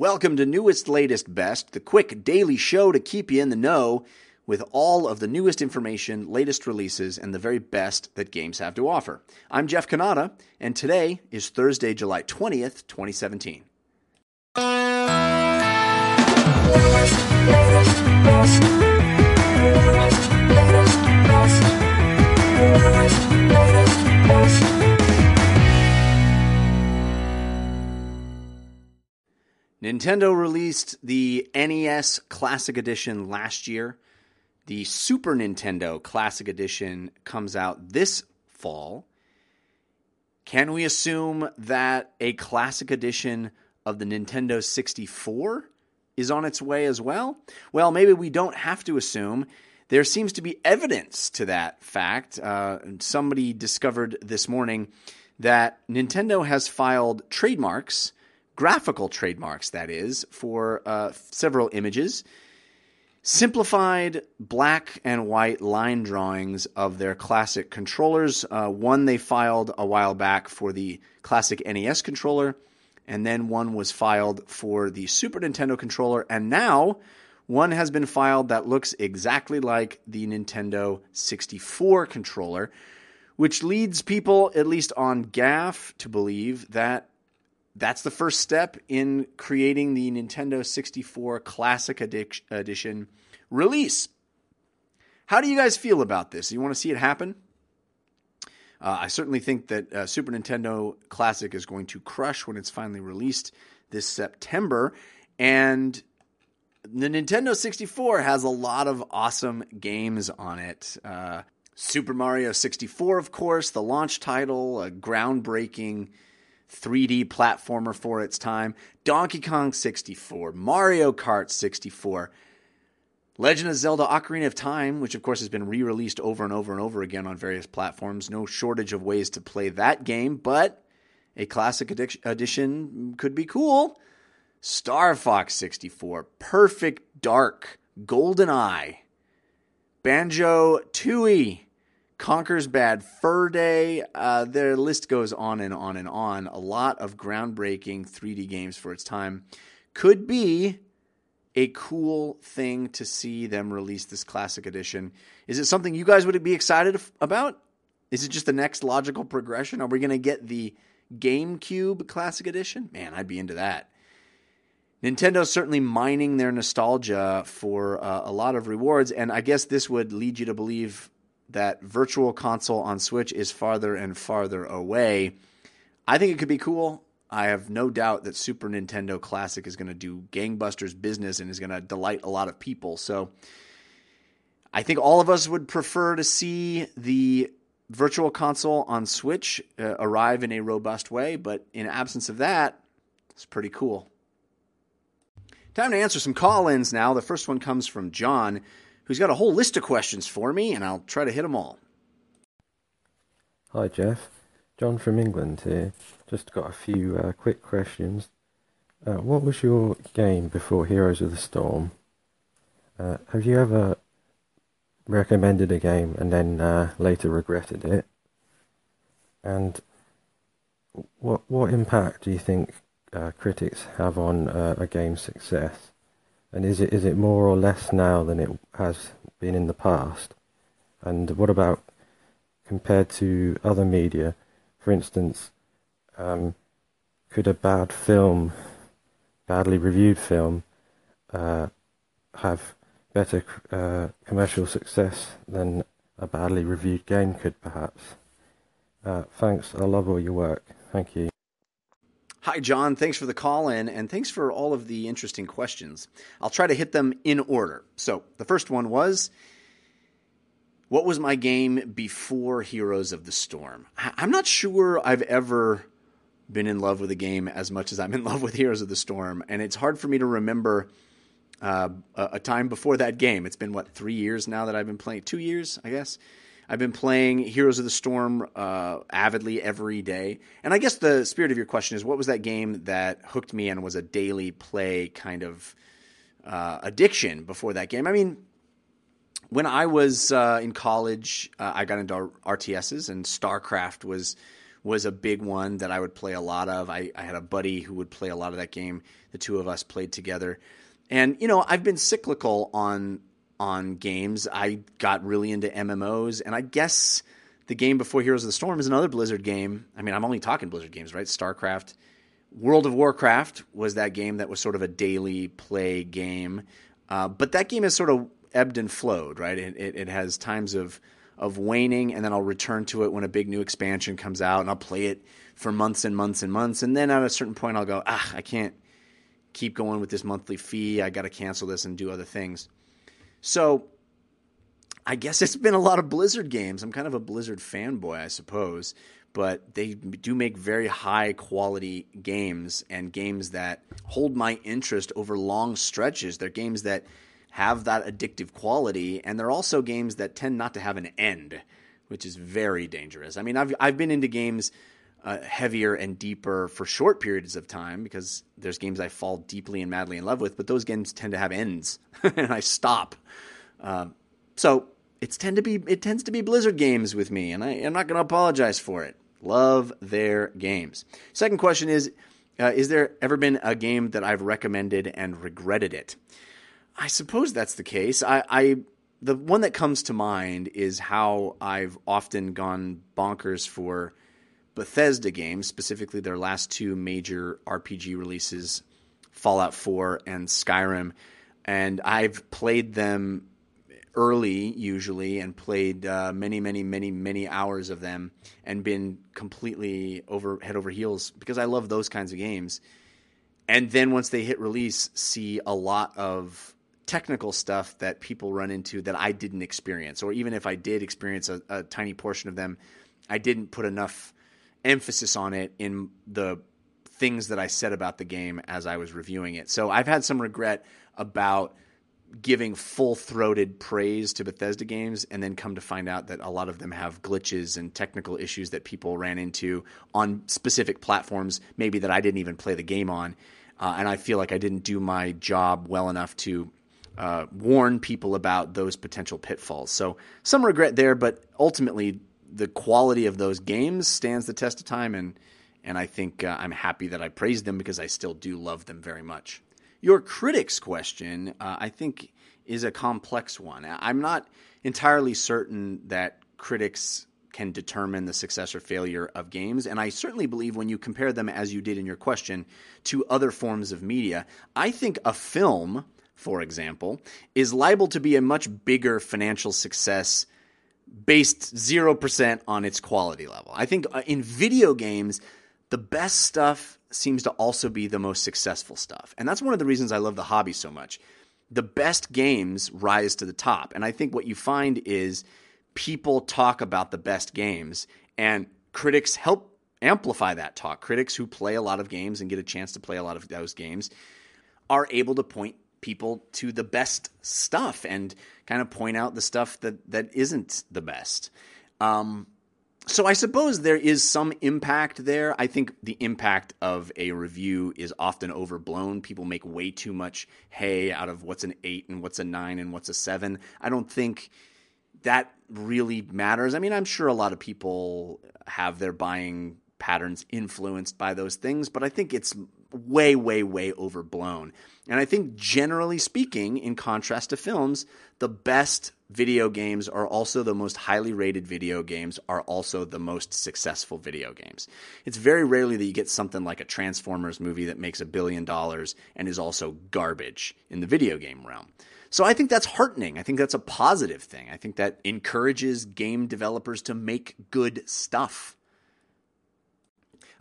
Welcome to Newest, Latest, Best, the quick daily show to keep you in the know with all of the newest information, latest releases, and the very best that games have to offer. I'm Jeff Cannata, and today is Thursday, July 20th, 2017. Nintendo released the NES Classic Edition last year. The Super Nintendo Classic Edition comes out this fall. Can we assume that a Classic Edition of the Nintendo 64 is on its way as well? Well, maybe we don't have to assume. There seems to be evidence to that fact. Uh, somebody discovered this morning that Nintendo has filed trademarks graphical trademarks, that is, for uh, several images, simplified black and white line drawings of their classic controllers. Uh, one they filed a while back for the classic NES controller, and then one was filed for the Super Nintendo controller, and now one has been filed that looks exactly like the Nintendo 64 controller, which leads people, at least on GAF, to believe that that's the first step in creating the Nintendo 64 Classic Edition release. How do you guys feel about this? You want to see it happen? Uh, I certainly think that uh, Super Nintendo Classic is going to crush when it's finally released this September. And the Nintendo 64 has a lot of awesome games on it. Uh, Super Mario 64, of course, the launch title, a groundbreaking 3D platformer for its time, Donkey Kong 64, Mario Kart 64, Legend of Zelda Ocarina of Time, which of course has been re released over and over and over again on various platforms. No shortage of ways to play that game, but a classic edition could be cool. Star Fox 64, Perfect Dark, Golden Eye, Banjo Tooie, Conker's Bad Fur Day. Uh, their list goes on and on and on. A lot of groundbreaking 3D games for its time. Could be a cool thing to see them release this classic edition. Is it something you guys would be excited about? Is it just the next logical progression? Are we going to get the GameCube Classic Edition? Man, I'd be into that. Nintendo's certainly mining their nostalgia for uh, a lot of rewards, and I guess this would lead you to believe that virtual console on Switch is farther and farther away. I think it could be cool. I have no doubt that Super Nintendo Classic is going to do gangbusters business and is going to delight a lot of people. So I think all of us would prefer to see the virtual console on Switch uh, arrive in a robust way, but in absence of that, it's pretty cool. Time to answer some call ins now. The first one comes from John who's got a whole list of questions for me, and I'll try to hit them all. Hi, Jeff. John from England here. Just got a few uh, quick questions. Uh, what was your game before Heroes of the Storm? Uh, have you ever recommended a game and then uh, later regretted it? And what what impact do you think uh, critics have on uh, a game's success? And is it is it more or less now than it has been in the past? And what about compared to other media? For instance, um, could a bad film, badly reviewed film, uh, have better uh, commercial success than a badly reviewed game could, perhaps? Uh, thanks. I love all your work. Thank you. Hi, John. Thanks for the call in and thanks for all of the interesting questions. I'll try to hit them in order. So, the first one was What was my game before Heroes of the Storm? I'm not sure I've ever been in love with a game as much as I'm in love with Heroes of the Storm, and it's hard for me to remember uh, a time before that game. It's been, what, three years now that I've been playing? Two years, I guess. I've been playing Heroes of the Storm uh, avidly every day. And I guess the spirit of your question is what was that game that hooked me and was a daily play kind of uh, addiction before that game? I mean, when I was uh, in college, uh, I got into RTSs, and StarCraft was was a big one that I would play a lot of. I, I had a buddy who would play a lot of that game. The two of us played together. And, you know, I've been cyclical on on games. I got really into MMOs, and I guess the game before Heroes of the Storm is another Blizzard game. I mean, I'm only talking Blizzard games, right? StarCraft. World of Warcraft was that game that was sort of a daily play game. Uh, but that game has sort of ebbed and flowed, right? It, it, it has times of of waning, and then I'll return to it when a big new expansion comes out, and I'll play it for months and months and months, and then at a certain point I'll go, ah, I can't keep going with this monthly fee. I got to cancel this and do other things. So I guess it's been a lot of Blizzard games. I'm kind of a Blizzard fanboy, I suppose, but they do make very high quality games and games that hold my interest over long stretches. They're games that have that addictive quality, and they're also games that tend not to have an end, which is very dangerous. I mean, I've I've been into games uh, heavier and deeper for short periods of time because there's games I fall deeply and madly in love with, but those games tend to have ends, and I stop. Uh, so it's tend to be it tends to be Blizzard games with me, and I, am not going to apologize for it. Love their games. Second question is: uh, Is there ever been a game that I've recommended and regretted it? I suppose that's the case. I, I the one that comes to mind is how I've often gone bonkers for Bethesda games, specifically their last two major RPG releases, Fallout 4 and Skyrim. And I've played them early, usually, and played uh, many, many, many, many hours of them and been completely over head over heels because I love those kinds of games. And then once they hit release, see a lot of technical stuff that people run into that I didn't experience, or even if I did experience a, a tiny portion of them, I didn't put enough emphasis on it in the things that I said about the game as I was reviewing it. So I've had some regret about giving full throated praise to Bethesda games and then come to find out that a lot of them have glitches and technical issues that people ran into on specific platforms, maybe that I didn't even play the game on. Uh, and I feel like I didn't do my job well enough to uh, warn people about those potential pitfalls. So some regret there, but ultimately the quality of those games stands the test of time, and and I think uh, I'm happy that I praised them because I still do love them very much. Your critics question, uh, I think, is a complex one. I'm not entirely certain that critics can determine the success or failure of games. And I certainly believe when you compare them, as you did in your question, to other forms of media, I think a film for example, is liable to be a much bigger financial success based 0% on its quality level. I think uh, in video games, the best stuff seems to also be the most successful stuff. And that's one of the reasons I love the hobby so much. The best games rise to the top. And I think what you find is people talk about the best games and critics help amplify that talk. Critics who play a lot of games and get a chance to play a lot of those games are able to point people to the best stuff and kind of point out the stuff that that isn't the best. Um, so I suppose there is some impact there. I think the impact of a review is often overblown. People make way too much hay out of what's an eight and what's a nine and what's a seven. I don't think that really matters. I mean, I'm sure a lot of people have their buying patterns influenced by those things, but I think it's way, way, way overblown. And I think, generally speaking, in contrast to films, the best video games are also the most highly rated video games, are also the most successful video games. It's very rarely that you get something like a Transformers movie that makes a billion dollars and is also garbage in the video game realm. So I think that's heartening. I think that's a positive thing. I think that encourages game developers to make good stuff.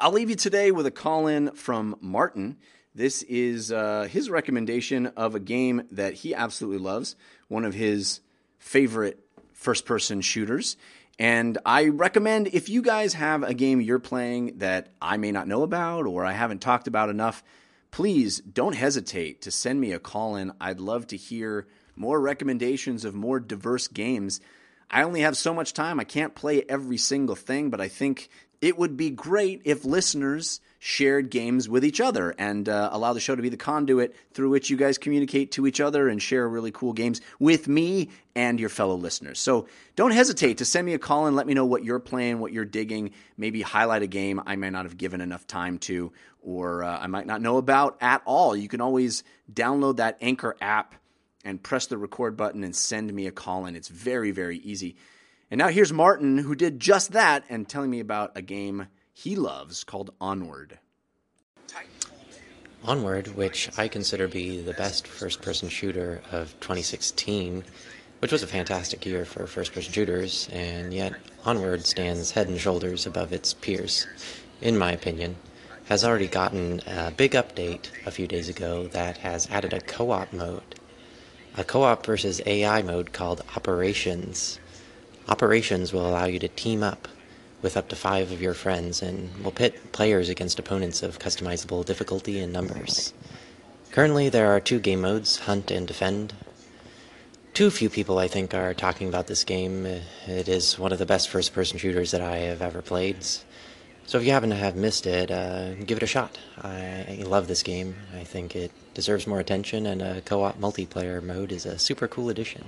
I'll leave you today with a call in from Martin. This is uh, his recommendation of a game that he absolutely loves, one of his favorite first person shooters. And I recommend if you guys have a game you're playing that I may not know about or I haven't talked about enough, please don't hesitate to send me a call in. I'd love to hear more recommendations of more diverse games I only have so much time. I can't play every single thing, but I think it would be great if listeners shared games with each other and uh, allow the show to be the conduit through which you guys communicate to each other and share really cool games with me and your fellow listeners. So don't hesitate to send me a call and let me know what you're playing, what you're digging, maybe highlight a game I may not have given enough time to or uh, I might not know about at all. You can always download that Anchor app and press the record button and send me a call and It's very, very easy. And now here's Martin, who did just that and telling me about a game he loves called Onward. Onward, which I consider to be the best first person shooter of 2016, which was a fantastic year for first person shooters, and yet Onward stands head and shoulders above its peers, in my opinion, has already gotten a big update a few days ago that has added a co op mode. A co op versus AI mode called Operations. Operations will allow you to team up with up to five of your friends and will pit players against opponents of customizable difficulty and numbers. Currently, there are two game modes Hunt and Defend. Too few people, I think, are talking about this game. It is one of the best first person shooters that I have ever played. So if you happen to have missed it, uh, give it a shot. I love this game. I think it deserves more attention, and a co op multiplayer mode is a super cool addition.